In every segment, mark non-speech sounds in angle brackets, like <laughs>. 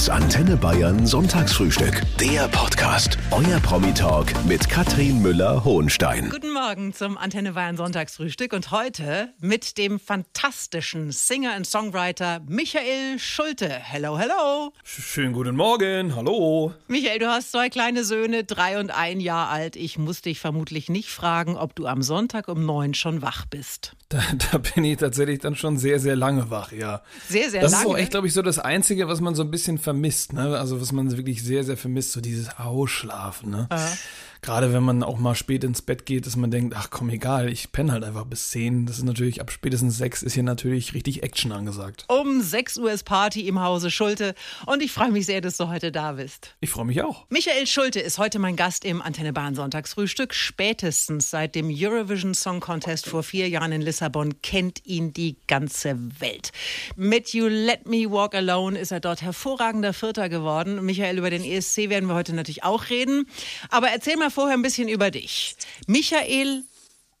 Das Antenne Bayern Sonntagsfrühstück. Der Podcast. Euer Promi-Talk mit Katrin Müller-Hohenstein. Guten Morgen zum Antenne Bayern Sonntagsfrühstück und heute mit dem fantastischen Singer und Songwriter Michael Schulte. Hello, hello. Schönen guten Morgen, hallo. Michael, du hast zwei kleine Söhne, drei und ein Jahr alt. Ich muss dich vermutlich nicht fragen, ob du am Sonntag um neun schon wach bist. Da, da bin ich tatsächlich dann schon sehr, sehr lange wach, ja. Sehr, sehr das lange. Das ist auch echt, glaube ich, so das Einzige, was man so ein bisschen vermisst, ne? Also was man wirklich sehr, sehr vermisst, so dieses Ausschlafen, ne? Ja. Gerade wenn man auch mal spät ins Bett geht, dass man denkt, ach komm, egal, ich penne halt einfach bis zehn. Das ist natürlich, ab spätestens sechs ist hier natürlich richtig Action angesagt. Um 6 Uhr ist Party im Hause Schulte und ich freue mich sehr, dass du heute da bist. Ich freue mich auch. Michael Schulte ist heute mein Gast im Antenne Bahn Sonntagsfrühstück. Spätestens seit dem Eurovision Song Contest vor vier Jahren in Lissabon kennt ihn die ganze Welt. Mit You Let Me Walk Alone ist er dort hervorragender Vierter geworden. Michael, über den ESC werden wir heute natürlich auch reden. Aber erzähl mal vorher ein bisschen über dich. Michael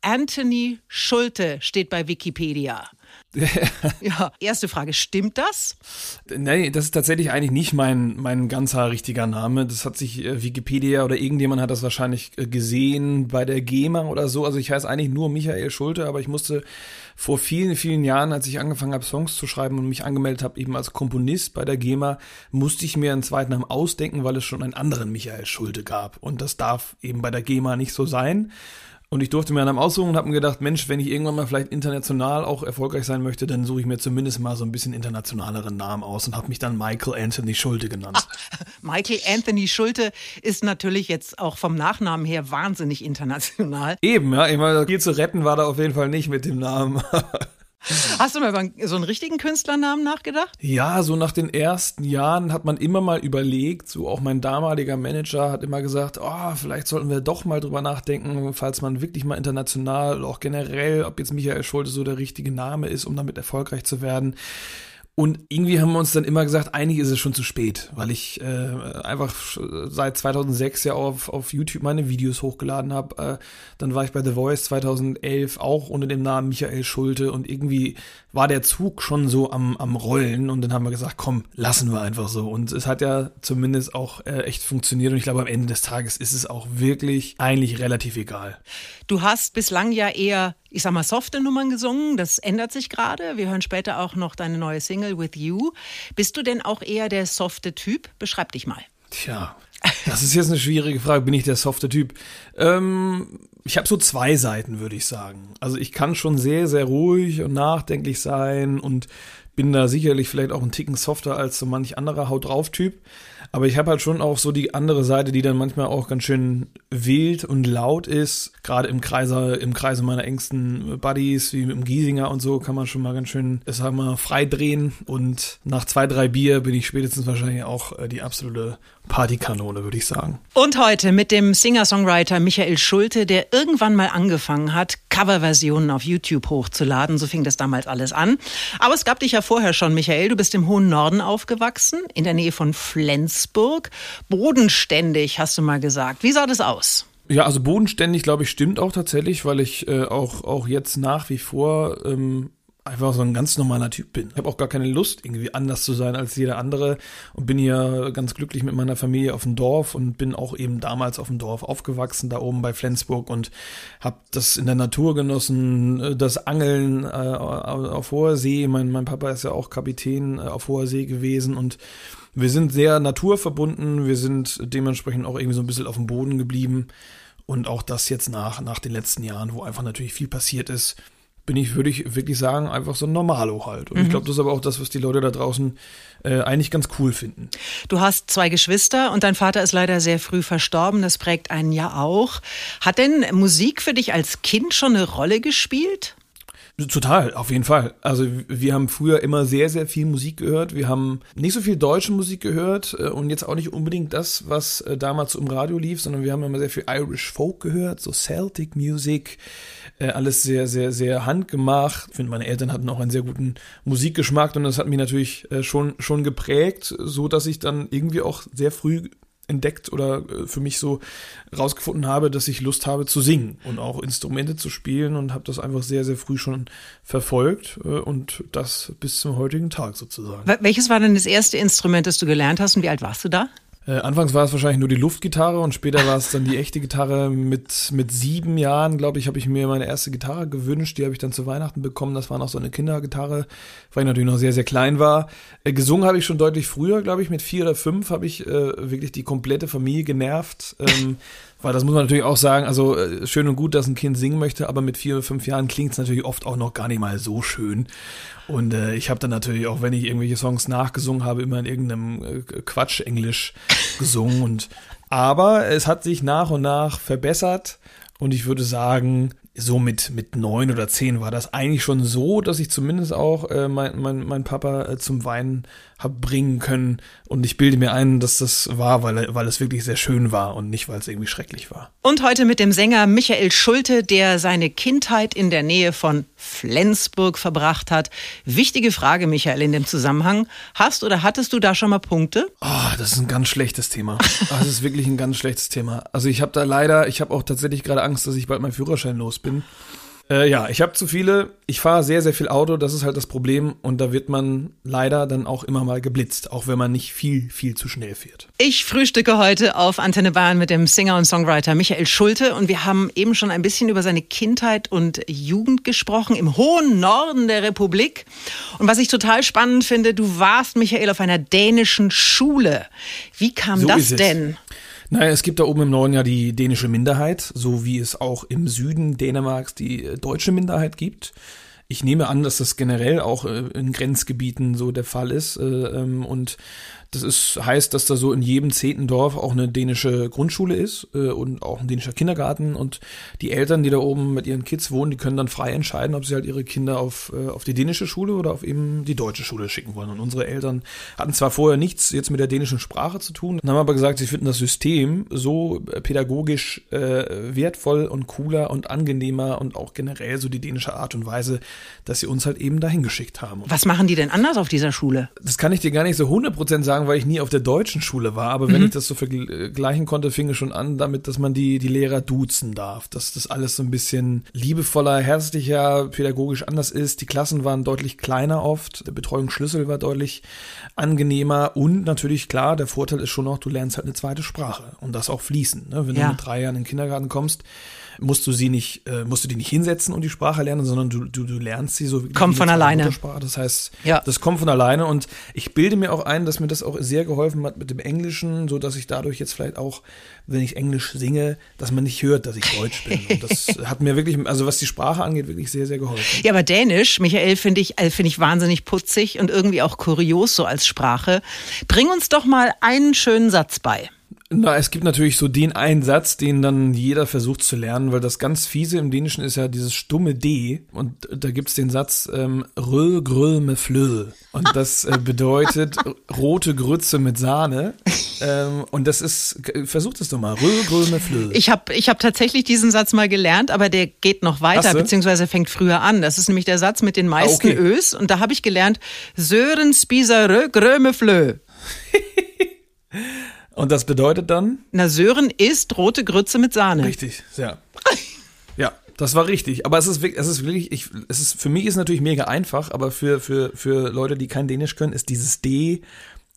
Anthony Schulte steht bei Wikipedia. <laughs> ja, erste Frage, stimmt das? Nee, das ist tatsächlich eigentlich nicht mein, mein ganzer richtiger Name. Das hat sich äh, Wikipedia oder irgendjemand hat das wahrscheinlich äh, gesehen bei der GEMA oder so. Also ich heiße eigentlich nur Michael Schulte, aber ich musste vor vielen, vielen Jahren, als ich angefangen habe, Songs zu schreiben und mich angemeldet habe, eben als Komponist bei der GEMA, musste ich mir einen zweiten Namen ausdenken, weil es schon einen anderen Michael Schulte gab. Und das darf eben bei der GEMA nicht so sein. Und ich durfte mir dann aussuchen und habe mir gedacht, Mensch, wenn ich irgendwann mal vielleicht international auch erfolgreich sein möchte, dann suche ich mir zumindest mal so ein bisschen internationaleren Namen aus und habe mich dann Michael Anthony Schulte genannt. Ach, <laughs> Michael Anthony Schulte ist natürlich jetzt auch vom Nachnamen her wahnsinnig international. Eben, ja, ich meine, viel zu retten war da auf jeden Fall nicht mit dem Namen. <laughs> Hast du mal über so einen richtigen Künstlernamen nachgedacht? Ja, so nach den ersten Jahren hat man immer mal überlegt, so auch mein damaliger Manager hat immer gesagt, oh, vielleicht sollten wir doch mal drüber nachdenken, falls man wirklich mal international oder auch generell, ob jetzt Michael Schulte so der richtige Name ist, um damit erfolgreich zu werden. Und irgendwie haben wir uns dann immer gesagt, eigentlich ist es schon zu spät, weil ich äh, einfach seit 2006 ja auf, auf YouTube meine Videos hochgeladen habe. Äh, dann war ich bei The Voice 2011 auch unter dem Namen Michael Schulte und irgendwie war der Zug schon so am, am Rollen und dann haben wir gesagt, komm, lassen wir einfach so. Und es hat ja zumindest auch äh, echt funktioniert und ich glaube, am Ende des Tages ist es auch wirklich eigentlich relativ egal. Du hast bislang ja eher ich sag mal, softe Nummern gesungen. Das ändert sich gerade. Wir hören später auch noch deine neue Single With You. Bist du denn auch eher der softe Typ? Beschreib dich mal. Tja, das ist jetzt eine schwierige Frage. Bin ich der softe Typ? Ähm, ich habe so zwei Seiten, würde ich sagen. Also ich kann schon sehr, sehr ruhig und nachdenklich sein und bin da sicherlich vielleicht auch ein Ticken softer als so manch anderer Haut drauf Typ. Aber ich habe halt schon auch so die andere Seite, die dann manchmal auch ganz schön wild und laut ist. Gerade im Kreise, im Kreise meiner engsten Buddies, wie mit dem Giesinger und so, kann man schon mal ganz schön, ich sag mal, frei drehen. Und nach zwei, drei Bier bin ich spätestens wahrscheinlich auch äh, die absolute Partykanone, würde ich sagen. Und heute mit dem Singer-Songwriter Michael Schulte, der irgendwann mal angefangen hat, Coverversionen auf YouTube hochzuladen. So fing das damals alles an. Aber es gab dich ja vorher schon, Michael. Du bist im hohen Norden aufgewachsen, in der Nähe von Flensburg. Bodenständig, hast du mal gesagt. Wie sah das aus? Ja, also bodenständig, glaube ich, stimmt auch tatsächlich, weil ich äh, auch, auch jetzt nach wie vor ähm, einfach so ein ganz normaler Typ bin. Ich habe auch gar keine Lust, irgendwie anders zu sein als jeder andere und bin hier ganz glücklich mit meiner Familie auf dem Dorf und bin auch eben damals auf dem Dorf aufgewachsen, da oben bei Flensburg und habe das in der Natur genossen, äh, das Angeln äh, auf hoher See. Mein, mein Papa ist ja auch Kapitän äh, auf hoher See gewesen und wir sind sehr naturverbunden, wir sind dementsprechend auch irgendwie so ein bisschen auf dem Boden geblieben und auch das jetzt nach, nach den letzten Jahren, wo einfach natürlich viel passiert ist, bin ich, würde ich wirklich sagen, einfach so ein Normalo halt. Und mhm. ich glaube, das ist aber auch das, was die Leute da draußen äh, eigentlich ganz cool finden. Du hast zwei Geschwister und dein Vater ist leider sehr früh verstorben. Das prägt einen ja auch. Hat denn Musik für dich als Kind schon eine Rolle gespielt? Total, auf jeden Fall. Also wir haben früher immer sehr, sehr viel Musik gehört. Wir haben nicht so viel deutsche Musik gehört äh, und jetzt auch nicht unbedingt das, was äh, damals im Radio lief, sondern wir haben immer sehr viel Irish Folk gehört, so Celtic Music, äh, alles sehr, sehr, sehr handgemacht. Ich finde, meine Eltern hatten auch einen sehr guten Musikgeschmack und das hat mich natürlich schon, schon geprägt, so dass ich dann irgendwie auch sehr früh entdeckt oder äh, für mich so rausgefunden habe, dass ich Lust habe zu singen und auch Instrumente zu spielen und habe das einfach sehr, sehr früh schon verfolgt äh, und das bis zum heutigen Tag sozusagen. Welches war denn das erste Instrument, das du gelernt hast und wie alt warst du da? Äh, anfangs war es wahrscheinlich nur die Luftgitarre und später war es dann die echte Gitarre. Mit, mit sieben Jahren, glaube ich, habe ich mir meine erste Gitarre gewünscht. Die habe ich dann zu Weihnachten bekommen. Das war noch so eine Kindergitarre, weil ich natürlich noch sehr, sehr klein war. Äh, gesungen habe ich schon deutlich früher, glaube ich. Mit vier oder fünf habe ich äh, wirklich die komplette Familie genervt. Ähm, weil das muss man natürlich auch sagen, also äh, schön und gut, dass ein Kind singen möchte, aber mit vier oder fünf Jahren klingt es natürlich oft auch noch gar nicht mal so schön. Und äh, ich habe dann natürlich auch, wenn ich irgendwelche Songs nachgesungen habe, immer in irgendeinem äh, Quatsch-Englisch gesungen. Und aber es hat sich nach und nach verbessert. Und ich würde sagen, so mit, mit neun oder zehn war das eigentlich schon so, dass ich zumindest auch äh, mein, mein, mein Papa äh, zum Weinen habe bringen können. Und ich bilde mir ein, dass das war, weil, weil es wirklich sehr schön war und nicht, weil es irgendwie schrecklich war. Und heute mit dem Sänger Michael Schulte, der seine Kindheit in der Nähe von Flensburg verbracht hat. Wichtige Frage, Michael, in dem Zusammenhang. Hast oder hattest du da schon mal Punkte? Oh, das ist ein ganz schlechtes Thema. Das ist wirklich ein ganz schlechtes Thema. Also ich habe da leider, ich habe auch tatsächlich gerade Angst, dass ich bald meinen Führerschein los bin. Äh, ja, ich habe zu viele. Ich fahre sehr, sehr viel Auto. Das ist halt das Problem. Und da wird man leider dann auch immer mal geblitzt, auch wenn man nicht viel, viel zu schnell fährt. Ich frühstücke heute auf Antenne Bayern mit dem Singer und Songwriter Michael Schulte. Und wir haben eben schon ein bisschen über seine Kindheit und Jugend gesprochen im hohen Norden der Republik. Und was ich total spannend finde, du warst, Michael, auf einer dänischen Schule. Wie kam So das denn? Naja, es gibt da oben im Norden ja die dänische Minderheit, so wie es auch im Süden Dänemarks die äh, deutsche Minderheit gibt. Ich nehme an, dass das generell auch äh, in Grenzgebieten so der Fall ist. äh, ähm, Und das ist, heißt, dass da so in jedem zehnten Dorf auch eine dänische Grundschule ist äh, und auch ein dänischer Kindergarten. Und die Eltern, die da oben mit ihren Kids wohnen, die können dann frei entscheiden, ob sie halt ihre Kinder auf, äh, auf die dänische Schule oder auf eben die deutsche Schule schicken wollen. Und unsere Eltern hatten zwar vorher nichts jetzt mit der dänischen Sprache zu tun, haben aber gesagt, sie finden das System so äh, pädagogisch äh, wertvoll und cooler und angenehmer und auch generell so die dänische Art und Weise, dass sie uns halt eben dahin geschickt haben. Was machen die denn anders auf dieser Schule? Das kann ich dir gar nicht so 100% sagen, weil ich nie auf der deutschen Schule war. Aber wenn ich das so vergleichen konnte, fing es schon an damit, dass man die, die Lehrer duzen darf. Dass das alles so ein bisschen liebevoller, herzlicher, pädagogisch anders ist. Die Klassen waren deutlich kleiner oft. Der Betreuungsschlüssel war deutlich angenehmer. Und natürlich, klar, der Vorteil ist schon auch, du lernst halt eine zweite Sprache. Und das auch fließend. Ne? Wenn Ja. du mit drei Jahren in den Kindergarten kommst, musst du sie nicht, äh, musst du die nicht hinsetzen und die Sprache lernen, sondern du, du, du lernst sie so Kommt von alleine. Das heißt, Ja. das kommt von alleine und ich bilde mir auch ein, dass mir das auch sehr geholfen hat mit dem Englischen, so dass ich dadurch jetzt vielleicht auch, wenn ich Englisch singe, dass man nicht hört, dass ich Deutsch bin. Und das <laughs> hat mir wirklich, also was die Sprache angeht, wirklich sehr, sehr geholfen. Ja, aber Dänisch, Michael, finde ich, äh, finde ich wahnsinnig putzig und irgendwie auch kurios so als Sprache. Bring uns doch mal einen schönen Satz bei. Na, es gibt natürlich so den einen Satz, den dann jeder versucht zu lernen, weil das ganz fiese im Dänischen ist ja dieses stumme D und da gibt's den Satz ähm, Rö grö me flö und das äh, <laughs> bedeutet rote Grütze mit Sahne ähm, und das ist, versucht es doch mal, Rö grö me flö. Ich habe ich hab tatsächlich diesen Satz mal gelernt, aber der geht noch weiter, beziehungsweise fängt früher an. Das ist nämlich der Satz mit den meisten Ah, okay. Ös. Und da habe ich gelernt, Sören Spiserö Gröme Flö. <laughs> Und das bedeutet dann? Na, Sören isst rote Grütze mit Sahne. Richtig, ja. Ja, das war richtig. Aber es ist wirklich, es ist wirklich, ich, es ist, für mich ist natürlich mega einfach, aber für, für, für Leute, die kein Dänisch können, ist dieses D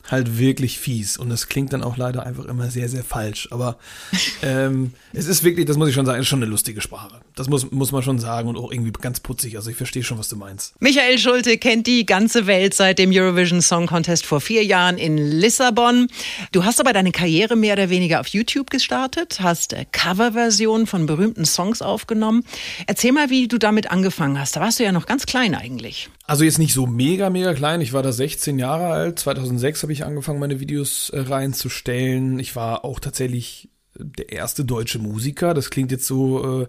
halt wirklich fies. Und es klingt dann auch leider einfach immer sehr, sehr falsch. Aber <laughs> ähm, es ist wirklich, das muss ich schon sagen, ist schon eine lustige Sprache. Das muss, muss man schon sagen und auch irgendwie ganz putzig. Also ich verstehe schon, was du meinst. Michael Schulte kennt die ganze Welt seit dem Eurovision Song Contest vor vier Jahren in Lissabon. Du hast aber deine Karriere mehr oder weniger auf YouTube gestartet, hast Coverversionen von berühmten Songs aufgenommen. Erzähl mal, wie du damit angefangen hast. Da warst du ja noch ganz klein eigentlich. Also jetzt nicht so mega, mega klein. Ich war da 16 Jahre alt. 2006 habe ich angefangen, meine Videos äh, reinzustellen. Ich war auch tatsächlich der erste deutsche Musiker. Das klingt jetzt so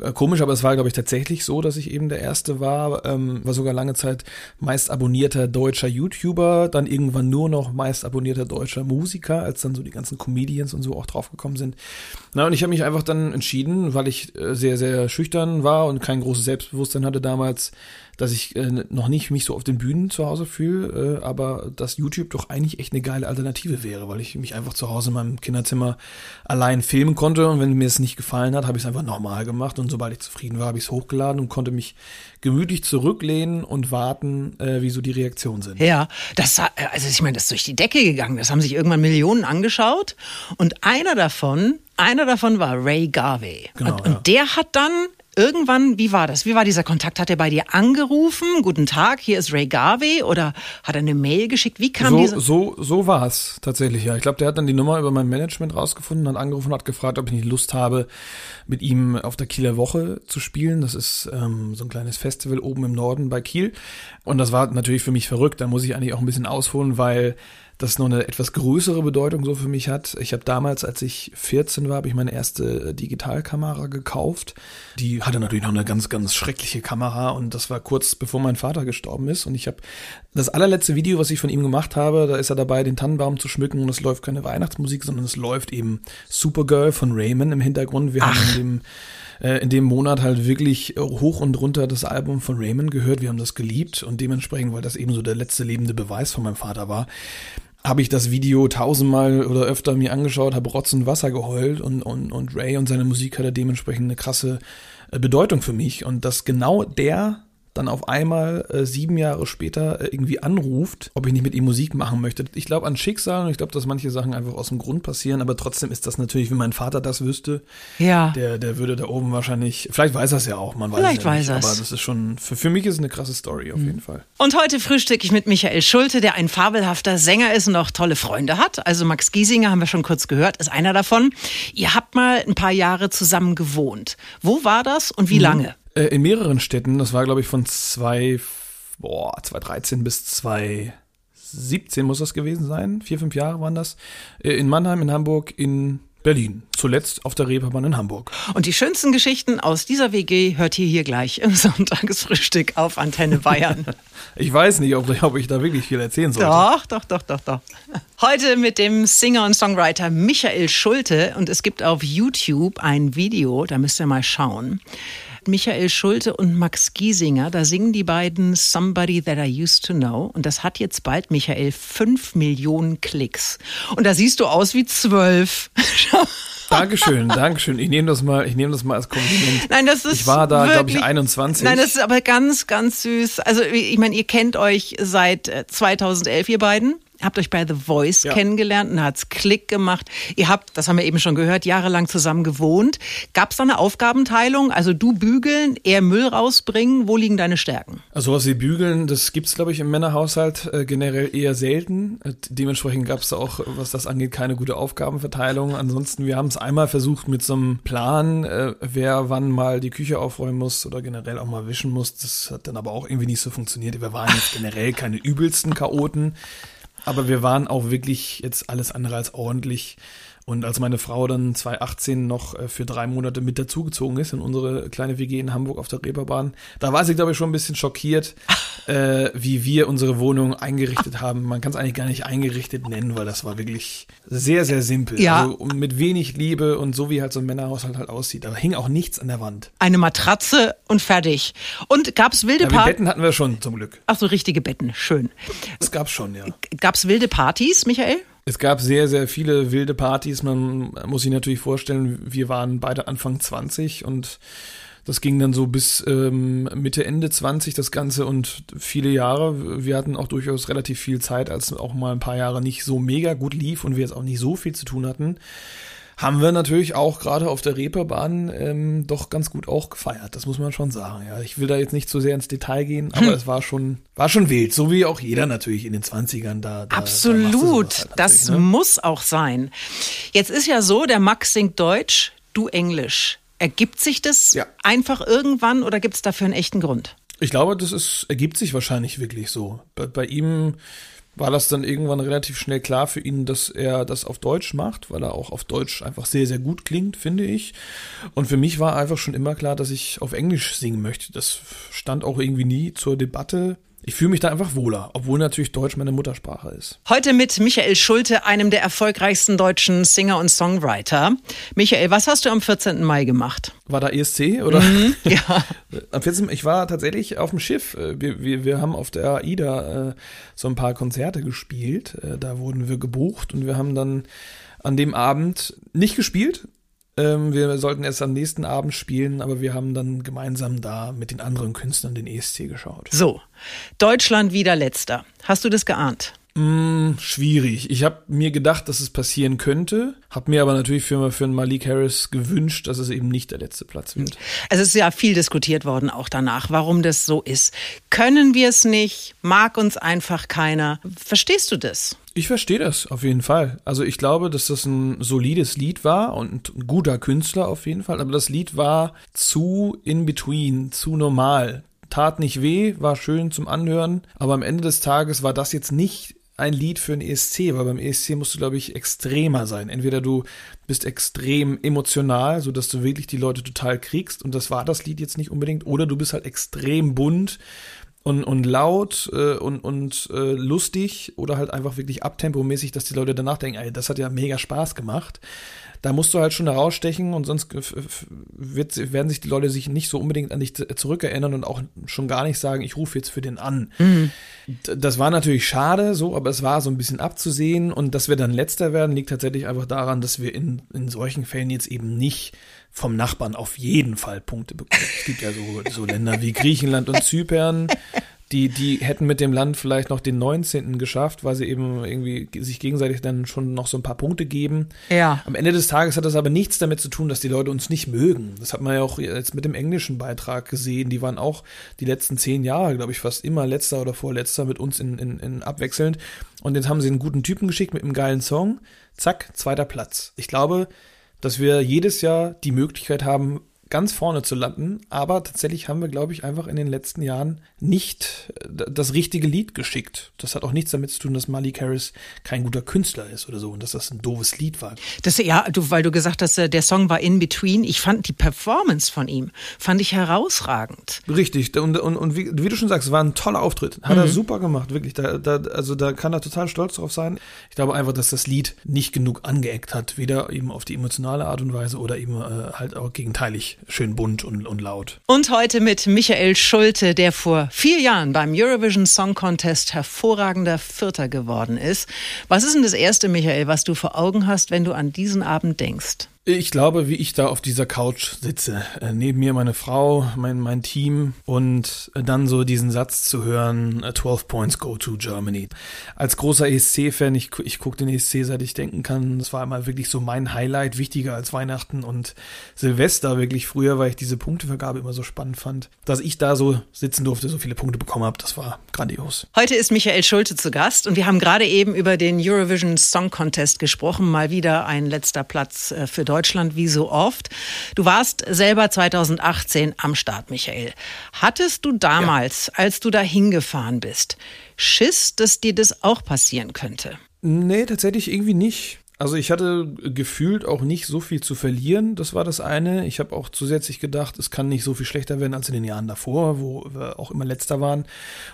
äh, komisch, aber es war, glaube ich, tatsächlich so, dass ich eben der erste war. Ähm, war sogar lange Zeit meist abonnierter deutscher YouTuber, dann irgendwann nur noch meist abonnierter deutscher Musiker, als dann so die ganzen Comedians und so auch draufgekommen sind. Na, und ich habe mich einfach dann entschieden, weil ich äh, sehr, sehr schüchtern war und kein großes Selbstbewusstsein hatte damals, dass ich äh, noch nicht mich so auf den Bühnen zu Hause fühle, äh, aber dass YouTube doch eigentlich echt eine geile Alternative wäre, weil ich mich einfach zu Hause in meinem Kinderzimmer allein filmen konnte und wenn mir es nicht gefallen hat, habe ich es einfach normal gemacht und sobald ich zufrieden war, habe ich es hochgeladen und konnte mich gemütlich zurücklehnen und warten, äh, wie so die Reaktionen sind. Ja, das also ich meine, das ist durch die Decke gegangen. Das haben sich irgendwann Millionen angeschaut und einer davon, einer davon war Ray Garvey. Genau, und, und ja. der hat dann irgendwann, wie war das? Wie war dieser Kontakt? Hat er bei dir angerufen? Guten Tag, hier ist Ray Garvey oder hat er eine Mail geschickt? Wie kam so, diese? so, so war es tatsächlich, ja. Ich glaube, der hat dann die Nummer über mein Management rausgefunden, hat angerufen und hat gefragt, ob ich nicht Lust habe, mit ihm auf der Kieler Woche zu spielen. Das ist ähm, so ein kleines Festival oben im Norden bei Kiel. Und das war natürlich für mich verrückt. Da muss ich eigentlich auch ein bisschen ausholen, weil das noch eine etwas größere Bedeutung so für mich hat. Ich habe damals, als ich 14 war, habe ich meine erste Digitalkamera gekauft. Die hatte natürlich noch eine ganz, ganz schreckliche Kamera und das war kurz bevor mein Vater gestorben ist. Und ich habe das allerletzte Video, was ich von ihm gemacht habe, da ist er dabei, den Tannenbaum zu schmücken und es läuft keine Weihnachtsmusik, sondern es läuft eben Supergirl von Raymond im Hintergrund. Wir Ach. haben dem äh, in dem Monat halt wirklich hoch und runter das Album von Raymond gehört. Wir haben das geliebt und dementsprechend, weil das eben so der letzte lebende Beweis von meinem Vater war, habe ich das Video tausendmal oder öfter mir angeschaut, habe Rotz und Wasser geheult und, und, und Ray und seine Musik hatte dementsprechend eine krasse äh, Bedeutung für mich. Und dass genau der dann auf einmal äh, sieben Jahre später äh, irgendwie anruft, ob ich nicht mit ihm Musik machen möchte. Ich glaube an Schicksal und ich glaube, dass manche Sachen einfach aus dem Grund passieren, aber trotzdem ist das natürlich, wenn mein Vater das wüsste, Ja. der, der würde da oben wahrscheinlich, vielleicht weiß er es ja auch, man weiß Vielleicht es ja weiß nicht, er's. aber das ist schon, für, für mich ist es eine krasse Story auf jeden Fall. Und heute frühstücke ich mit Michael Schulte, der ein fabelhafter Sänger ist und auch tolle Freunde hat. Also Max Giesinger haben wir schon kurz gehört, ist einer davon. Ihr habt mal ein paar Jahre zusammen gewohnt. Wo war das und wie lange? Äh, in mehreren Städten, das war glaube ich von zwei, boah, 2013 bis 2017 muss das gewesen sein, vier, fünf Jahre waren das, Äh, in Mannheim, in Hamburg, in Berlin, zuletzt auf der Reeperbahn in Hamburg. Und die schönsten Geschichten aus dieser WG hört ihr hier gleich im <laughs> Sonntagsfrühstück auf Antenne Bayern. <laughs> Ich weiß nicht, ob, ob ich da wirklich viel erzählen sollte. Doch, doch, doch, doch, doch. Heute mit dem Singer und Songwriter Michael Schulte und es gibt auf YouTube ein Video, da müsst ihr mal schauen. Michael Schulte und Max Giesinger, da singen die beiden Somebody That I Used to Know und das hat jetzt bald, Michael, fünf Millionen Klicks. Und da siehst du aus wie zwölf. <laughs> Dankeschön, Dankeschön. Ich nehme das mal, ich nehme das mal als Kompliment. Nein, das ist Ich war da, glaube ich, wirklich- 21. Nein, das ist aber ganz, ganz süß. Also ich meine, ihr kennt euch seit äh, 2011, ihr beiden. Habt euch bei The Voice Ja. kennengelernt und da hat's Klick gemacht. Ihr habt, das haben wir eben schon gehört, jahrelang zusammen gewohnt. Gab's da eine Aufgabenteilung? Also du bügeln, er Müll rausbringen. Wo liegen deine Stärken? Also was wie Bügeln, das gibt's glaube ich im Männerhaushalt äh, generell eher selten. Äh, dementsprechend gab's da auch, was das angeht, keine gute Aufgabenverteilung. Ansonsten, wir haben es einmal versucht mit so einem Plan, äh, wer wann mal die Küche aufräumen muss oder generell auch mal wischen muss. Das hat dann aber auch irgendwie nicht so funktioniert. Wir waren jetzt generell keine übelsten Chaoten, aber wir waren auch wirklich jetzt alles andere als ordentlich. Und als meine Frau dann 2018 noch äh, für drei Monate mit dazugezogen ist in unsere kleine WG in Hamburg auf der Reeperbahn, da war sie, glaube ich, schon ein bisschen schockiert, <laughs> äh, wie wir unsere Wohnung eingerichtet haben. Man kann es eigentlich gar nicht eingerichtet nennen, weil das war wirklich sehr, sehr simpel. Ja. Also und mit wenig Liebe und so wie halt so ein Männerhaushalt halt aussieht. Da hing auch nichts an der Wand. Eine Matratze und fertig. Und gab's wilde Ja, Partys? Betten hatten wir schon zum Glück. Ach so, richtige Betten. Schön. Das gab's schon, ja. Gab's wilde Partys, Michael? Es gab sehr, sehr viele wilde Partys. Man muss sich natürlich vorstellen, wir waren beide Anfang 20 und das ging dann so bis ähm, Mitte, Ende 20 das Ganze und viele Jahre. Wir hatten auch durchaus relativ viel Zeit, als auch mal ein paar Jahre nicht so mega gut lief und wir jetzt auch nicht so viel zu tun hatten. Haben wir natürlich auch gerade auf der Reeperbahn ähm, doch ganz gut auch gefeiert. Das muss man schon sagen. Ja, ich will da jetzt nicht so sehr ins Detail gehen, aber es war schon, war schon wild. So wie auch jeder natürlich in den 20ern da. da da Absolut. sowas halt das natürlich, ne? muss auch sein. Jetzt ist ja so, der Max singt Deutsch, du Englisch. Ergibt sich das Ja. einfach irgendwann oder gibt es dafür einen echten Grund? Ich glaube, das ist, ergibt sich wahrscheinlich wirklich so. Bei, bei ihm war das dann irgendwann relativ schnell klar für ihn, dass er das auf Deutsch macht, weil er auch auf Deutsch einfach sehr, sehr gut klingt, finde ich. Und für mich war einfach schon immer klar, dass ich auf Englisch singen möchte. Das stand auch irgendwie nie zur Debatte. Ich fühle mich da einfach wohler, obwohl natürlich Deutsch meine Muttersprache ist. Heute mit Michael Schulte, einem der erfolgreichsten deutschen Singer und Songwriter. Michael, was hast du am 14. Mai gemacht? War da ESC oder? Mhm, <laughs> ja. am 14. Ich war tatsächlich auf dem Schiff. Äh, wir, wir, wir haben auf der AIDA äh, so ein paar Konzerte gespielt. Äh, da wurden wir gebucht und wir haben dann an dem Abend nicht gespielt, ähm, wir sollten erst am nächsten Abend spielen, aber wir haben dann gemeinsam da mit den anderen Künstlern den ESC geschaut. So, Deutschland wieder letzter. Hast du das geahnt? Mm, schwierig. Ich habe mir gedacht, dass es passieren könnte, habe mir aber natürlich für, für Malik Harris gewünscht, dass es eben nicht der letzte Platz wird. Also es ist ja viel diskutiert worden auch danach, warum das so ist. Können wir es nicht? Mag uns einfach keiner? Verstehst du das? Ich verstehe das auf jeden Fall. Also ich glaube, dass das ein solides Lied war und ein guter Künstler auf jeden Fall, aber das Lied war zu in between, zu normal. Tat nicht weh, war schön zum Anhören, aber am Ende des Tages war das jetzt nicht ein Lied für ein ESC, weil beim ESC musst du, glaube ich, extremer sein. Entweder du bist extrem emotional, so dass du wirklich die Leute total kriegst, und das war das Lied jetzt nicht unbedingt, oder du bist halt extrem bunt und, und laut äh, und, und äh, lustig oder halt einfach wirklich abtempomäßig, dass die Leute danach denken, ey, das hat ja mega Spaß gemacht da musst du halt schon herausstechen und sonst wird, werden sich die Leute sich nicht so unbedingt an dich zurückerinnern und auch schon gar nicht sagen, ich rufe jetzt für den an. Mhm. Das war natürlich schade, so, aber es war so ein bisschen abzusehen und dass wir dann letzter werden, liegt tatsächlich einfach daran, dass wir in, in solchen Fällen jetzt eben nicht vom Nachbarn auf jeden Fall Punkte bekommen. Es gibt ja so, so Länder wie Griechenland und Zypern, die, die hätten mit dem Land vielleicht noch den 19. geschafft, weil sie eben irgendwie sich gegenseitig dann schon noch so ein paar Punkte geben. Ja. Am Ende des Tages hat das aber nichts damit zu tun, dass die Leute uns nicht mögen. Das hat man ja auch jetzt mit dem englischen Beitrag gesehen. Die waren auch die letzten zehn Jahre, glaube ich, fast immer letzter oder vorletzter mit uns in, in, in abwechselnd. Und jetzt haben sie einen guten Typen geschickt mit einem geilen Song. Zack, zweiter Platz. Ich glaube, dass wir jedes Jahr die Möglichkeit haben, ganz vorne zu landen. Aber tatsächlich haben wir, glaube ich, einfach in den letzten Jahren nicht äh, das richtige Lied geschickt. Das hat auch nichts damit zu tun, dass Malik Harris kein guter Künstler ist oder so und dass das ein doofes Lied war. Das, ja, du, weil du gesagt hast, äh, der Song war in between. Ich fand die Performance von ihm, fand ich herausragend. Richtig. Und, und, und wie, wie, du schon sagst, war ein toller Auftritt. Hat mhm. er super gemacht, wirklich. Da, da, also da kann er total stolz drauf sein. Ich glaube einfach, dass das Lied nicht genug angeeckt hat. Weder eben auf die emotionale Art und Weise oder eben äh, halt auch gegenteilig schön bunt und, und laut. Und heute mit Michael Schulte, der vor vier Jahren beim Eurovision Song Contest hervorragender Vierter geworden ist. Was ist denn das Erste, Michael, was du vor Augen hast, wenn du an diesen Abend denkst? Ich glaube, wie ich da auf dieser Couch sitze, äh, neben mir meine Frau, mein, mein Team und äh, dann so diesen Satz zu hören, 12 äh, Points go to Germany. Als großer ESC-Fan, ich, ich gucke den ESC, seit ich denken kann, das war immer wirklich so mein Highlight, wichtiger als Weihnachten und Silvester wirklich früher, weil ich diese Punktevergabe immer so spannend fand. Dass ich da so sitzen durfte, so viele Punkte bekommen habe, das war grandios. Heute ist Michael Schulte zu Gast und wir haben gerade eben über den Eurovision Song Contest gesprochen, mal wieder ein letzter Platz für Deutschland wie so oft. Du warst selber 2018 am Start, Michael. Hattest du damals, ja. als du da hingefahren bist, Schiss, dass dir das auch passieren könnte? Nee, tatsächlich irgendwie nicht. Also ich hatte gefühlt auch nicht so viel zu verlieren, das war das eine. Ich habe auch zusätzlich gedacht, es kann nicht so viel schlechter werden als in den Jahren davor, wo wir auch immer letzter waren.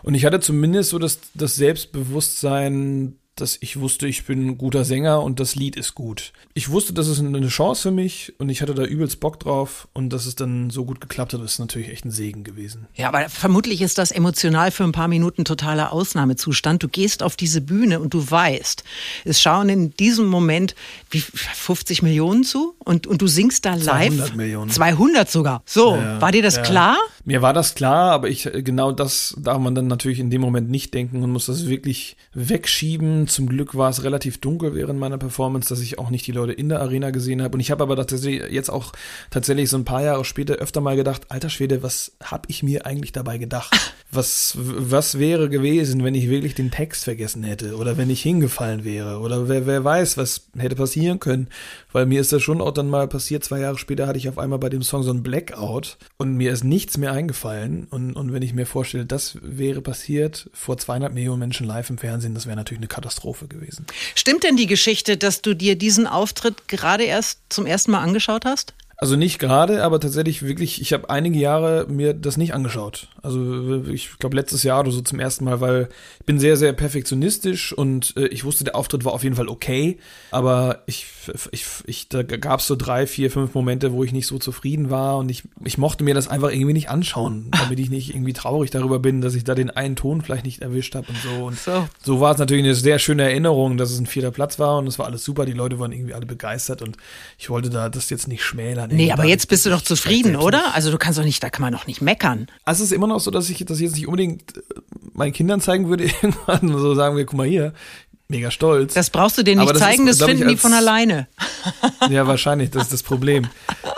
Und ich hatte zumindest so das, das Selbstbewusstsein, dass ich wusste, ich bin ein guter Sänger und das Lied ist gut. Ich wusste, das ist eine Chance für mich und ich hatte da übelst Bock drauf und dass es dann so gut geklappt hat, ist natürlich echt ein Segen gewesen. Ja, aber vermutlich ist das emotional für ein paar Minuten totaler Ausnahmezustand. Du gehst auf diese Bühne und du weißt, es schauen in diesem Moment wie 50 Millionen zu und, und du singst da live. 200 Millionen. 200 sogar. So, ja, war dir das ja. klar? Mir war das klar, aber ich, genau das darf man dann natürlich in dem Moment nicht denken und muss das wirklich wegschieben. Zum Glück war es relativ dunkel während meiner Performance, dass ich auch nicht die Leute in der Arena gesehen habe. Und ich habe aber tatsächlich jetzt auch tatsächlich so ein paar Jahre später öfter mal gedacht, alter Schwede, was habe ich mir eigentlich dabei gedacht? Was, was wäre gewesen, wenn ich wirklich den Text vergessen hätte oder wenn ich hingefallen wäre oder wer, wer weiß, was hätte passieren können? Weil mir ist das schon auch dann mal passiert, zwei Jahre später hatte ich auf einmal bei dem Song so ein Blackout und mir ist nichts mehr eingefallen. Und, und wenn ich mir vorstelle, das wäre passiert vor 200 Millionen Menschen live im Fernsehen, das wäre natürlich eine Katastrophe gewesen. Stimmt denn die Geschichte, dass du dir diesen Auftritt gerade erst zum ersten Mal angeschaut hast? Also nicht gerade, aber tatsächlich wirklich, ich habe einige Jahre mir das nicht angeschaut. Also ich glaube letztes Jahr oder so zum ersten Mal, weil ich bin sehr, sehr perfektionistisch und äh, ich wusste, der Auftritt war auf jeden Fall okay, aber ich, ich, ich da gab es so drei, vier, fünf Momente, wo ich nicht so zufrieden war und ich, ich mochte mir das einfach irgendwie nicht anschauen, <laughs> damit ich nicht irgendwie traurig darüber bin, dass ich da den einen Ton vielleicht nicht erwischt habe und so. Und so, so war es natürlich eine sehr schöne Erinnerung, dass es ein vierter Platz war und es war alles super, die Leute waren irgendwie alle begeistert und ich wollte da das jetzt nicht schmälern. Nee, aber jetzt bist du doch zufrieden, oder? Also du kannst doch nicht, da kann man doch nicht meckern. Also es ist immer noch so, dass ich das jetzt nicht unbedingt äh, meinen Kindern zeigen würde, <laughs> irgendwann so sagen wir, guck mal hier, mega stolz. Das brauchst du denen nicht das zeigen, ist, das finden die von alleine. <laughs> Ja, wahrscheinlich, das ist das Problem.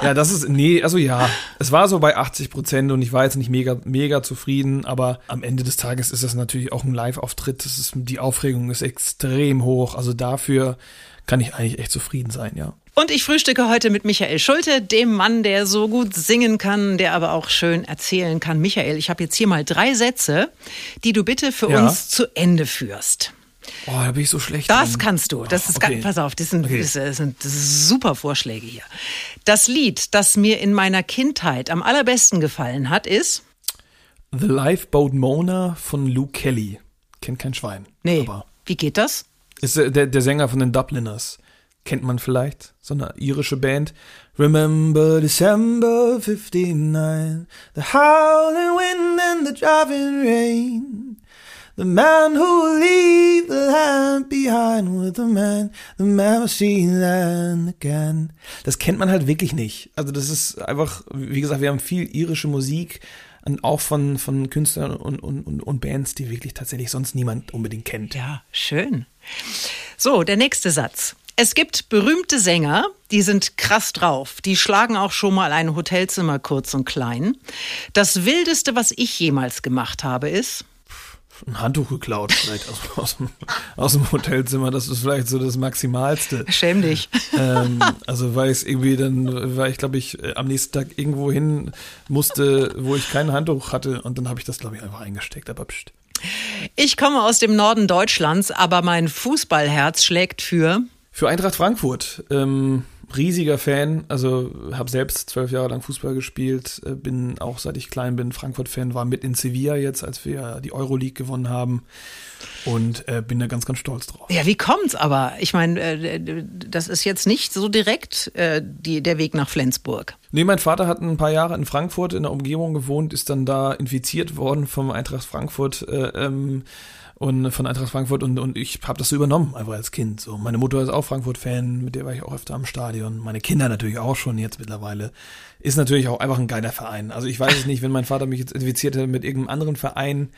Ja, das ist, nee, also ja, es war so bei 80 Prozent und ich war jetzt nicht mega, mega zufrieden, aber am Ende des Tages ist das natürlich auch ein Live-Auftritt. Das ist, die Aufregung ist extrem hoch. Also dafür kann ich eigentlich echt zufrieden sein, ja. Und ich frühstücke heute mit Michael Schulte, dem Mann, der so gut singen kann, der aber auch schön erzählen kann. Michael, ich habe jetzt hier mal drei Sätze, die du bitte für ja. uns zu Ende führst. Oh, da bin ich so schlecht. Das drin. kannst du. Das ist okay. ganz, pass auf, das sind, okay. das, sind, das sind super Vorschläge hier. Das Lied, das mir in meiner Kindheit am allerbesten gefallen hat, ist The Lifeboat Mona von Luke Kelly. Kennt kein Schwein. Nee. Aber Wie geht das? Ist der, der Sänger von den Dubliners. Kennt man vielleicht. So eine irische Band. Remember December 59, the howling wind and the driving rain. The man who will leave the land behind with the man, the man will see land again. Das kennt man halt wirklich nicht. Also das ist einfach, wie gesagt, wir haben viel irische Musik und auch von, von Künstlern und, und, und, und Bands, die wirklich tatsächlich sonst niemand unbedingt kennt. Ja, schön. So, der nächste Satz. Es gibt berühmte Sänger, die sind krass drauf. Die schlagen auch schon mal ein Hotelzimmer kurz und klein. Das Wildeste, was ich jemals gemacht habe, ist ein Handtuch geklaut, vielleicht aus, aus, dem, aus, dem, Hotelzimmer. Das ist vielleicht so das Maximalste. Schäm dich. Ähm, also weil ich irgendwie dann, weil ich glaube ich am nächsten Tag irgendwo hin musste, wo ich kein Handtuch hatte und dann habe ich das glaube ich einfach eingesteckt. Aber pst. Ich komme aus dem Norden Deutschlands, aber mein Fußballherz schlägt für für Eintracht Frankfurt. Ähm, riesiger Fan, also habe selbst zwölf Jahre lang Fußball gespielt, äh, bin auch seit ich klein bin Frankfurt-Fan, war mit in Sevilla jetzt, als wir die Euroleague gewonnen haben und äh, bin da ganz, ganz stolz drauf. Ja, wie kommt's aber? Ich meine, äh, das ist jetzt nicht so direkt äh, die, der Weg nach Flensburg. Nee, mein Vater hat ein paar Jahre in Frankfurt in der Umgebung gewohnt, ist dann da infiziert worden vom Eintracht Frankfurt. Äh, ähm, und von Eintracht Frankfurt und, und ich habe das so übernommen, einfach als Kind. So, meine Mutter ist auch Frankfurt-Fan, mit der war ich auch öfter am Stadion. Meine Kinder natürlich auch schon jetzt mittlerweile. Ist natürlich auch einfach ein geiler Verein. Also ich weiß es nicht, wenn mein Vater mich jetzt infiziert hätte mit irgendeinem anderen Verein,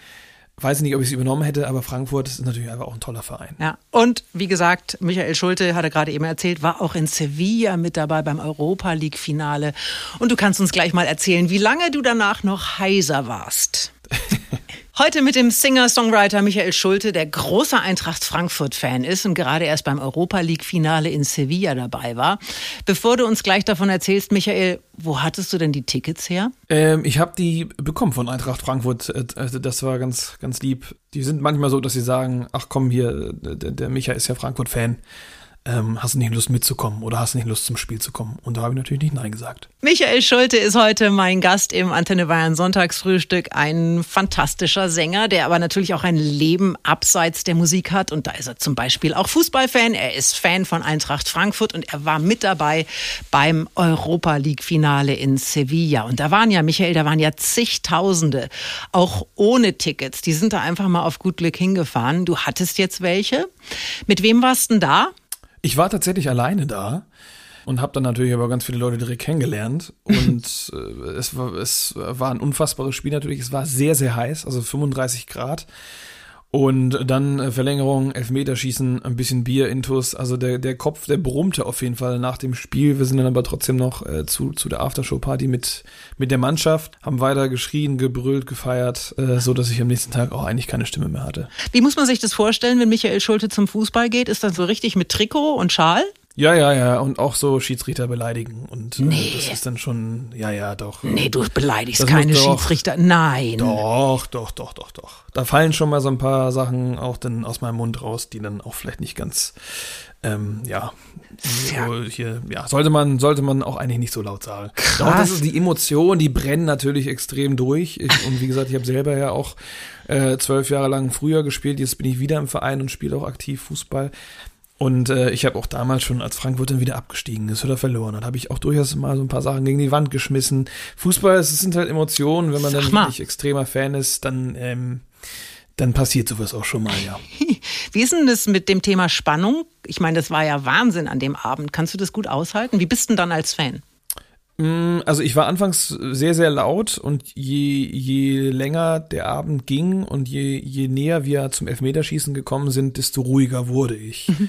weiß ich nicht, ob ich es übernommen hätte, aber Frankfurt ist natürlich einfach auch ein toller Verein. Ja, und wie gesagt, Michael Schulte hatte gerade eben erzählt, war auch in Sevilla mit dabei beim Europa League Finale. Und du kannst uns gleich mal erzählen, wie lange du danach noch heiser warst. <laughs> Heute mit dem Singer-Songwriter Michael Schulte, der großer Eintracht Frankfurt-Fan ist und gerade erst beim Europa League-Finale in Sevilla dabei war. Bevor du uns gleich davon erzählst, Michael, wo hattest du denn die Tickets her? Ähm, ich habe die bekommen von Eintracht Frankfurt. Äh, also das war ganz, ganz lieb. Die sind manchmal so, dass sie sagen, ach komm hier, der, der Michael ist ja Frankfurt-Fan ähm, hast du nicht Lust mitzukommen oder hast du nicht Lust zum Spiel zu kommen? Und da habe ich natürlich nicht Nein gesagt. Michael Schulte ist heute mein Gast im Antenne Bayern Sonntagsfrühstück. Ein fantastischer Sänger, der aber natürlich auch ein Leben abseits der Musik hat. Und da ist er zum Beispiel auch Fußballfan. Er ist Fan von Eintracht Frankfurt und er war mit dabei beim Europa League Finale in Sevilla. Und da waren ja, Michael, da waren ja zigtausende, auch ohne Tickets. Die sind da einfach mal auf gut Glück hingefahren. Du hattest jetzt welche. Mit wem warst du denn da? Ich war tatsächlich alleine da und habe dann natürlich aber ganz viele Leute direkt kennengelernt und <laughs> äh, es war es war ein unfassbares Spiel natürlich. Es war sehr sehr heiß, also 35 Grad und dann äh, Verlängerung, Elfmeterschießen, ein bisschen Bier, Intus. Also der, der Kopf, der brummte auf jeden Fall nach dem Spiel. Wir sind dann aber trotzdem noch äh, zu, zu der Aftershow-Party mit, mit der Mannschaft, haben weiter geschrien, gebrüllt, gefeiert, äh, so dass ich am nächsten Tag auch eigentlich keine Stimme mehr hatte. Wie muss man sich das vorstellen, wenn Michael Schulte zum Fußball geht? Ist das so richtig mit Trikot und Schal? Ja, ja, ja. Und auch so Schiedsrichter beleidigen. Und äh, Nee. das ist dann schon, ja, ja, doch. Nee, du beleidigst Das keine doch- Schiedsrichter. Nein. Doch, doch, doch, doch, doch. Da fallen schon mal so ein paar Sachen auch dann aus meinem Mund raus, die dann auch vielleicht nicht ganz, ähm, ja, so hier, ja, sollte man, sollte man auch eigentlich nicht so laut sagen. Doch, das ist die Emotion, die brennen natürlich extrem durch. Ich, und wie gesagt, ich habe selber ja auch äh, zwölf Jahre lang früher gespielt. Jetzt bin ich wieder im Verein und spiele auch aktiv Fußball. Und äh, ich habe auch damals schon, als Frankfurt dann wieder abgestiegen ist oder verloren hat, habe ich auch durchaus mal so ein paar Sachen gegen die Wand geschmissen. Fußball, es sind halt Emotionen. Wenn man Sag dann mal. wirklich extremer Fan ist, dann, ähm, dann passiert sowas auch schon mal, ja. <laughs> Wie ist denn das mit dem Thema Spannung? Ich meine, das war ja Wahnsinn an dem Abend. Kannst du das gut aushalten? Wie bist du denn dann als Fan? Mm, Also ich war anfangs sehr, sehr laut und je, je länger der Abend ging und je, je näher wir zum Elfmeterschießen gekommen sind, desto ruhiger wurde ich. <laughs>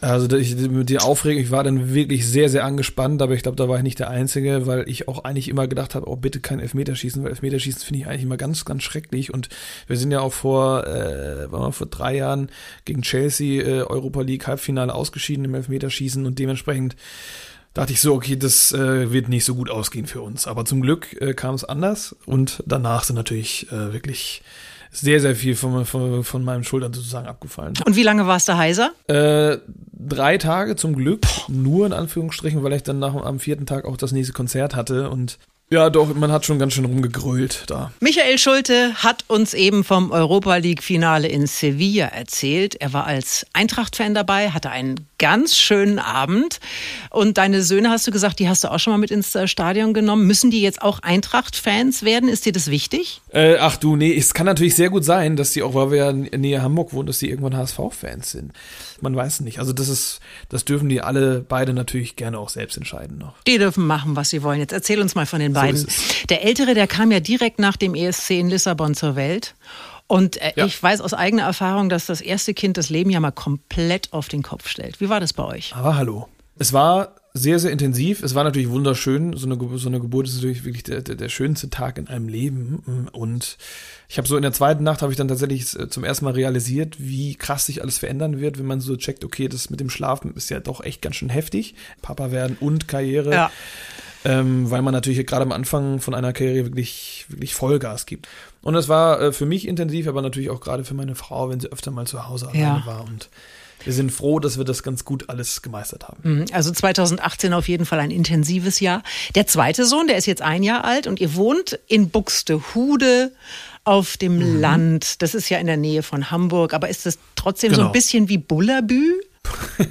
Also ich, mit der Aufregung, ich war dann wirklich sehr, sehr angespannt, aber ich glaube, da war ich nicht der Einzige, weil ich auch eigentlich immer gedacht habe, oh bitte kein Elfmeterschießen, weil Elfmeterschießen finde ich eigentlich immer ganz, ganz schrecklich und wir sind ja auch vor, äh, waren wir vor drei Jahren gegen Chelsea äh, Europa League Halbfinale ausgeschieden im Elfmeterschießen und dementsprechend dachte ich so, okay, das äh, wird nicht so gut ausgehen für uns. Aber zum Glück äh, kam es anders und danach sind natürlich äh, wirklich sehr, sehr viel von, von, von meinen Schultern sozusagen abgefallen. Und wie lange warst du heiser? Äh, drei Tage zum Glück, nur in Anführungsstrichen, weil ich dann nach, am vierten Tag auch das nächste Konzert hatte und ja, doch, man hat schon ganz schön rumgegrölt da. Michael Schulte hat uns eben vom Europa League Finale in Sevilla erzählt. Er war als Eintracht-Fan dabei, hatte einen ganz schönen Abend. Und deine Söhne, hast du gesagt, die hast du auch schon mal mit ins Stadion genommen. Müssen die jetzt auch Eintracht-Fans werden? Ist dir das wichtig? Äh, ach du, nee, es kann natürlich sehr gut sein, dass die auch, weil wir ja in Nähe Hamburg wohnen, dass die irgendwann HSV-Fans sind. Man weiß nicht. Also das ist, das dürfen die alle beide natürlich gerne auch selbst entscheiden noch. Die dürfen machen, was sie wollen. Jetzt erzähl uns mal von den beiden. ist der Ältere, der kam ja direkt nach dem ESC in Lissabon zur Welt. Und äh, Ja. ich weiß aus eigener Erfahrung, dass das erste Kind das Leben ja mal komplett auf den Kopf stellt. Wie war das bei euch? Aber hallo. Es war sehr, sehr intensiv. Es war natürlich wunderschön. So eine, so eine Geburt ist natürlich wirklich der, der, der schönste Tag in einem Leben. Und ich habe so in der zweiten Nacht habe ich dann tatsächlich äh, zum ersten Mal realisiert, wie krass sich alles verändern wird, wenn man so checkt, okay, das mit dem Schlafen ist ja doch echt ganz schön heftig. Papa werden und Karriere. Ja. Ähm, weil man natürlich gerade am Anfang von einer Karriere wirklich, wirklich Vollgas gibt. Und das war äh, für mich intensiv, aber natürlich auch gerade für meine Frau, wenn sie öfter mal zu Hause Ja. alleine war. Und wir sind froh, dass wir das ganz gut alles gemeistert haben. Mhm, Also 2018 auf jeden Fall ein intensives Jahr. Der zweite Sohn, der ist jetzt ein Jahr alt und ihr wohnt in Buxtehude auf dem Mhm. Land. Das ist ja in der Nähe von Hamburg, aber ist das trotzdem so ein Genau. bisschen wie Bullabü? <laughs>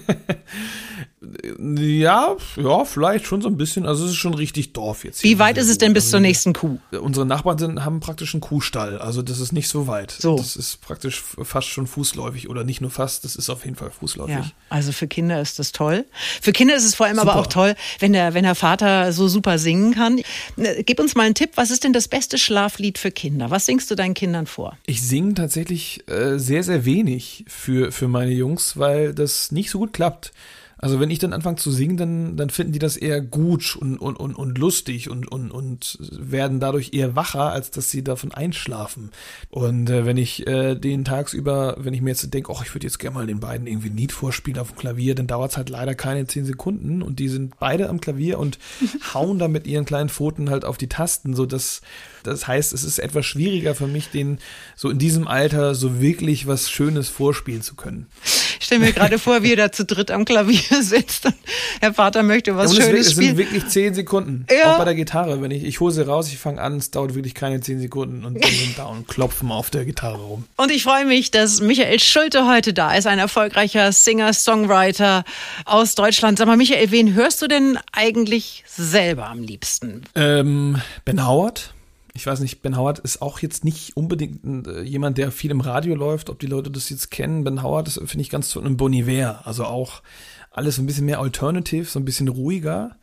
Ja, ja, vielleicht schon so ein bisschen. Also es ist schon richtig Dorf jetzt. Wie weit ist es denn bis Also zur nächsten Kuh? Unsere Nachbarn sind, haben praktisch einen Kuhstall, also das ist nicht so weit. So. Das ist praktisch fast schon fußläufig oder nicht nur fast, das ist auf jeden Fall fußläufig. Ja, also für Kinder ist das toll. Für Kinder ist es vor allem aber Super. auch toll, wenn der, wenn der Vater so super singen kann. Ne, Gib uns mal einen Tipp, was ist denn das beste Schlaflied für Kinder? Was singst du deinen Kindern vor? Ich singe tatsächlich äh, sehr, sehr wenig für, für meine Jungs, weil das nicht so gut klappt. Also wenn ich dann anfange zu singen, dann, dann finden die das eher gut und, und, und, und lustig und, und, und werden dadurch eher wacher, als dass sie davon einschlafen. Und äh, wenn ich äh, den tagsüber, wenn ich mir jetzt denke, oh, ich würde jetzt gerne mal den beiden irgendwie ein Lied vorspielen auf dem Klavier, dann dauert es halt leider keine zehn Sekunden und die sind beide am Klavier und <laughs> hauen da mit ihren kleinen Pfoten halt auf die Tasten, so dass das heißt, es ist etwas schwieriger für mich, den so in diesem Alter so wirklich was Schönes vorspielen zu können. Ich stelle mir gerade vor, wie ihr da zu dritt am Klavier sitzt und der Vater möchte was und es, Schönes es sind spielen. wirklich zehn Sekunden. Ja. Auch bei der Gitarre. Wenn ich, ich hole sie raus, ich fange an, es dauert wirklich keine zehn Sekunden und die sind da und klopfen auf der Gitarre rum. Und ich freue mich, dass Michael Schulte heute da ist, ein erfolgreicher Singer-Songwriter aus Deutschland. Sag mal, Michael, wen hörst du denn eigentlich selber am liebsten? Ähm, ben Howard. Ich weiß nicht, Ben Howard ist auch jetzt nicht unbedingt äh, jemand, der viel im Radio läuft, ob die Leute das jetzt kennen. Ben Howard ist, finde ich, ganz toll. Und Bon Iver, also auch alles ein bisschen mehr alternative, so ein bisschen ruhiger.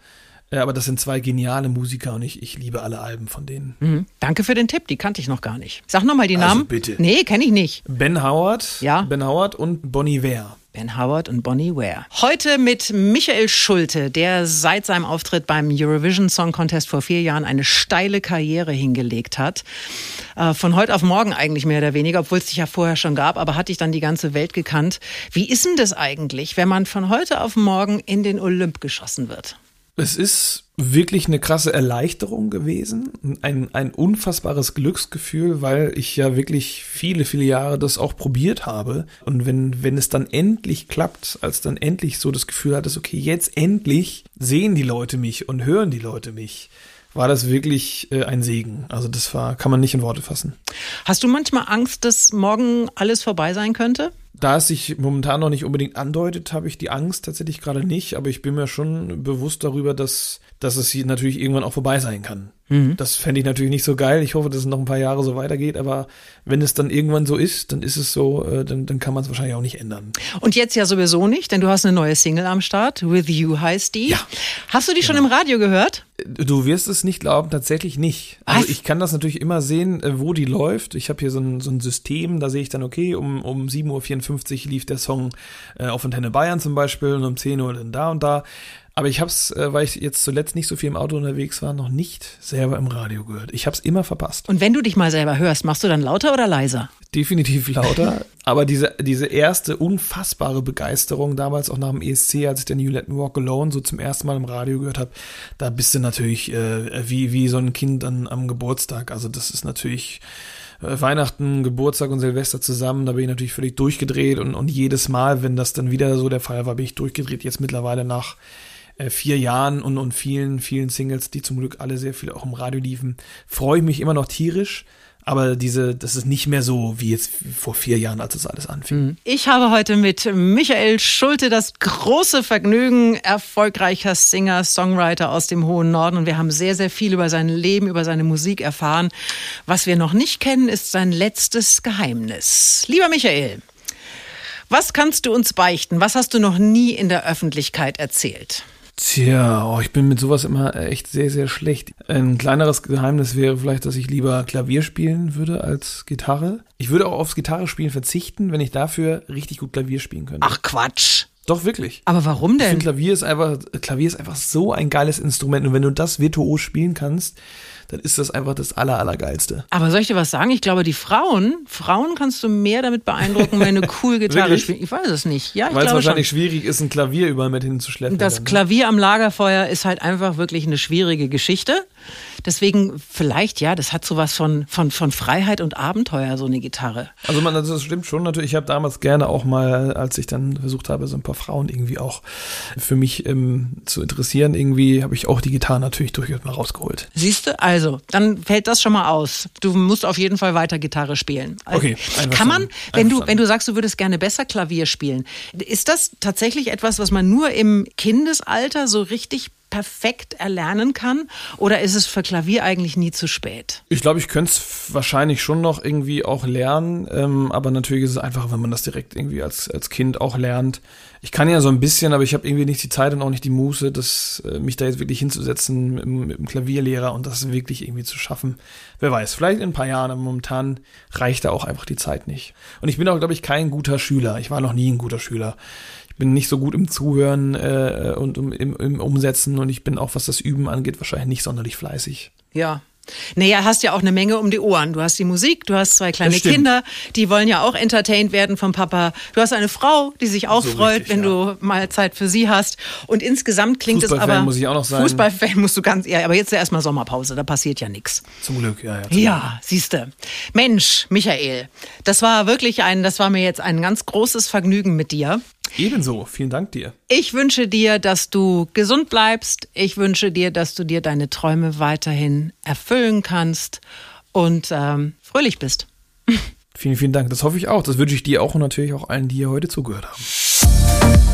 Äh, aber das sind zwei geniale Musiker und ich, ich liebe alle Alben von denen. Mhm. Danke für den Tipp, die kannte ich noch gar nicht. Sag nochmal die Also Namen. bitte. Nee, kenne ich nicht. Ben Howard, Ja. Ben Howard und Bon Iver. Ben Howard und Bonnie Ware. Heute mit Michael Schulte, der seit seinem Auftritt beim Eurovision Song Contest vor vier Jahren eine steile Karriere hingelegt hat. Äh, von heute auf morgen eigentlich mehr oder weniger, obwohl es dich ja vorher schon gab, aber hatte ich dann die ganze Welt gekannt. Wie ist denn das eigentlich, wenn man von heute auf morgen in den Olymp geschossen wird? Es ist wirklich eine krasse Erleichterung gewesen, ein, ein unfassbares Glücksgefühl, weil ich ja wirklich viele, viele Jahre das auch probiert habe. Und wenn, wenn es dann endlich klappt, als dann endlich so das Gefühl hattest, okay, jetzt endlich sehen die Leute mich und hören die Leute mich, war das wirklich äh, ein Segen. Also das war, kann man nicht in Worte fassen. Hast du manchmal Angst, dass morgen alles vorbei sein könnte? Da es sich momentan noch nicht unbedingt andeutet, habe ich die Angst tatsächlich gerade nicht, aber ich bin mir schon bewusst darüber, dass, dass es natürlich irgendwann auch vorbei sein kann. Mhm. Das fände ich natürlich nicht so geil. Ich hoffe, dass es noch ein paar Jahre so weitergeht, aber wenn es dann irgendwann so ist, dann ist es so, äh, dann, dann kann man es wahrscheinlich auch nicht ändern. Und jetzt ja sowieso nicht, denn du hast eine neue Single am Start. With You heißt die. Ja. Hast du die genau. schon im Radio gehört? Du wirst es nicht glauben, tatsächlich nicht. Also Was? Also ich kann das natürlich immer sehen, äh, wo die läuft. Ich habe hier so ein, so ein System, da sehe ich dann, okay, um, um 7.54 Uhr lief der Song äh, auf Antenne Bayern zum Beispiel und um 10 Uhr dann da und da. Aber ich habe es, äh, weil ich jetzt zuletzt nicht so viel im Auto unterwegs war, noch nicht selber im Radio gehört. Ich habe es immer verpasst. Und wenn du dich mal selber hörst, machst du dann lauter oder leiser? Definitiv lauter. <laughs> aber diese, diese erste unfassbare Begeisterung damals auch nach dem ESC, als ich den You Let Me Walk Alone so zum ersten Mal im Radio gehört habe, da bist du natürlich äh, wie, wie so ein Kind an, am Geburtstag. Also das ist natürlich Weihnachten, Geburtstag und Silvester zusammen, da bin ich natürlich völlig durchgedreht und, und jedes Mal, wenn das dann wieder so der Fall war, bin ich durchgedreht. Jetzt mittlerweile nach äh, vier Jahren und, und vielen, vielen Singles, die zum Glück alle sehr viel auch im Radio liefen, freue ich mich immer noch tierisch. Aber diese, das ist nicht mehr so wie jetzt vor vier Jahren, als es alles anfing. Mhm. Ich habe heute mit Michael Schulte das große Vergnügen, erfolgreicher Singer, Songwriter aus dem hohen Norden. Und wir haben sehr, sehr viel über sein Leben, über seine Musik erfahren. Was wir noch nicht kennen, ist sein letztes Geheimnis. Lieber Michael, was kannst du uns beichten? Was hast du noch nie in der Öffentlichkeit erzählt? Tja, oh, ich bin mit sowas immer echt sehr, sehr schlecht. Ein kleineres Geheimnis wäre vielleicht, dass ich lieber Klavier spielen würde als Gitarre. Ich würde auch aufs Gitarre spielen verzichten, wenn ich dafür richtig gut Klavier spielen könnte. Ach Quatsch. Doch, wirklich. Aber warum denn? Ich finde, Klavier ist einfach, Klavier ist einfach so ein geiles Instrument. Und wenn du das virtuos spielen kannst, dann ist das einfach das Aller, Allergeilste. Aber soll ich dir was sagen? Ich glaube, die Frauen, Frauen kannst du mehr damit beeindrucken, wenn du <laughs> cool Gitarre spielst. Ich weiß es nicht. Ja, Weil es wahrscheinlich schon. schwierig ist, ein Klavier überall mit hinzuschleppen. Das dann, ne? Klavier am Lagerfeuer ist halt einfach wirklich eine schwierige Geschichte. Deswegen vielleicht, ja, das hat sowas von, von, von Freiheit und Abenteuer, so eine Gitarre. Also man, das stimmt schon natürlich. Ich habe damals gerne auch mal, als ich dann versucht habe, so ein paar Frauen irgendwie auch für mich ähm, zu interessieren, irgendwie habe ich auch die Gitarre natürlich durchaus mal rausgeholt. Siehst du, also, dann fällt das schon mal aus. Du musst auf jeden Fall weiter Gitarre spielen. Okay. Kann man, wenn du, wenn du sagst, du würdest gerne besser Klavier spielen, ist das tatsächlich etwas, was man nur im Kindesalter so richtig perfekt erlernen kann? Oder ist es für Klavier eigentlich nie zu spät? Ich glaube, ich könnte es wahrscheinlich schon noch irgendwie auch lernen, ähm, aber natürlich ist es einfacher, wenn man das direkt irgendwie als, als Kind auch lernt. Ich kann ja so ein bisschen, aber ich habe irgendwie nicht die Zeit und auch nicht die Muße, das, äh, mich da jetzt wirklich hinzusetzen mit, mit dem Klavierlehrer und das wirklich irgendwie zu schaffen. Wer weiß, vielleicht in ein paar Jahren, aber momentan reicht da auch einfach die Zeit nicht. Und ich bin auch, glaube ich, kein guter Schüler. Ich war noch nie ein guter Schüler ich bin nicht so gut im Zuhören äh, und im, im Umsetzen und ich bin auch, was das Üben angeht, wahrscheinlich nicht sonderlich fleißig. Ja, naja, hast ja auch eine Menge um die Ohren. Du hast die Musik, du hast zwei kleine Kinder, die wollen ja auch entertained werden vom Papa. Du hast eine Frau, die sich auch so freut, richtig, wenn ja. du mal Zeit für sie hast. Und insgesamt klingt es aber. muss ich auch noch sein. Fußballfan musst du ganz, ja, aber jetzt ja erstmal Sommerpause, da passiert ja nichts. Zum Glück, ja, ja. Ja, siehste. Mensch, Michael, das war wirklich ein, das war mir jetzt ein ganz großes Vergnügen mit dir. Ebenso, vielen Dank dir. Ich wünsche dir, dass du gesund bleibst. Ich wünsche dir, dass du dir deine Träume weiterhin erfüllen kannst und ähm, fröhlich bist. Vielen, vielen Dank. Das hoffe ich auch. Das wünsche ich dir auch und natürlich auch allen, die hier heute zugehört haben.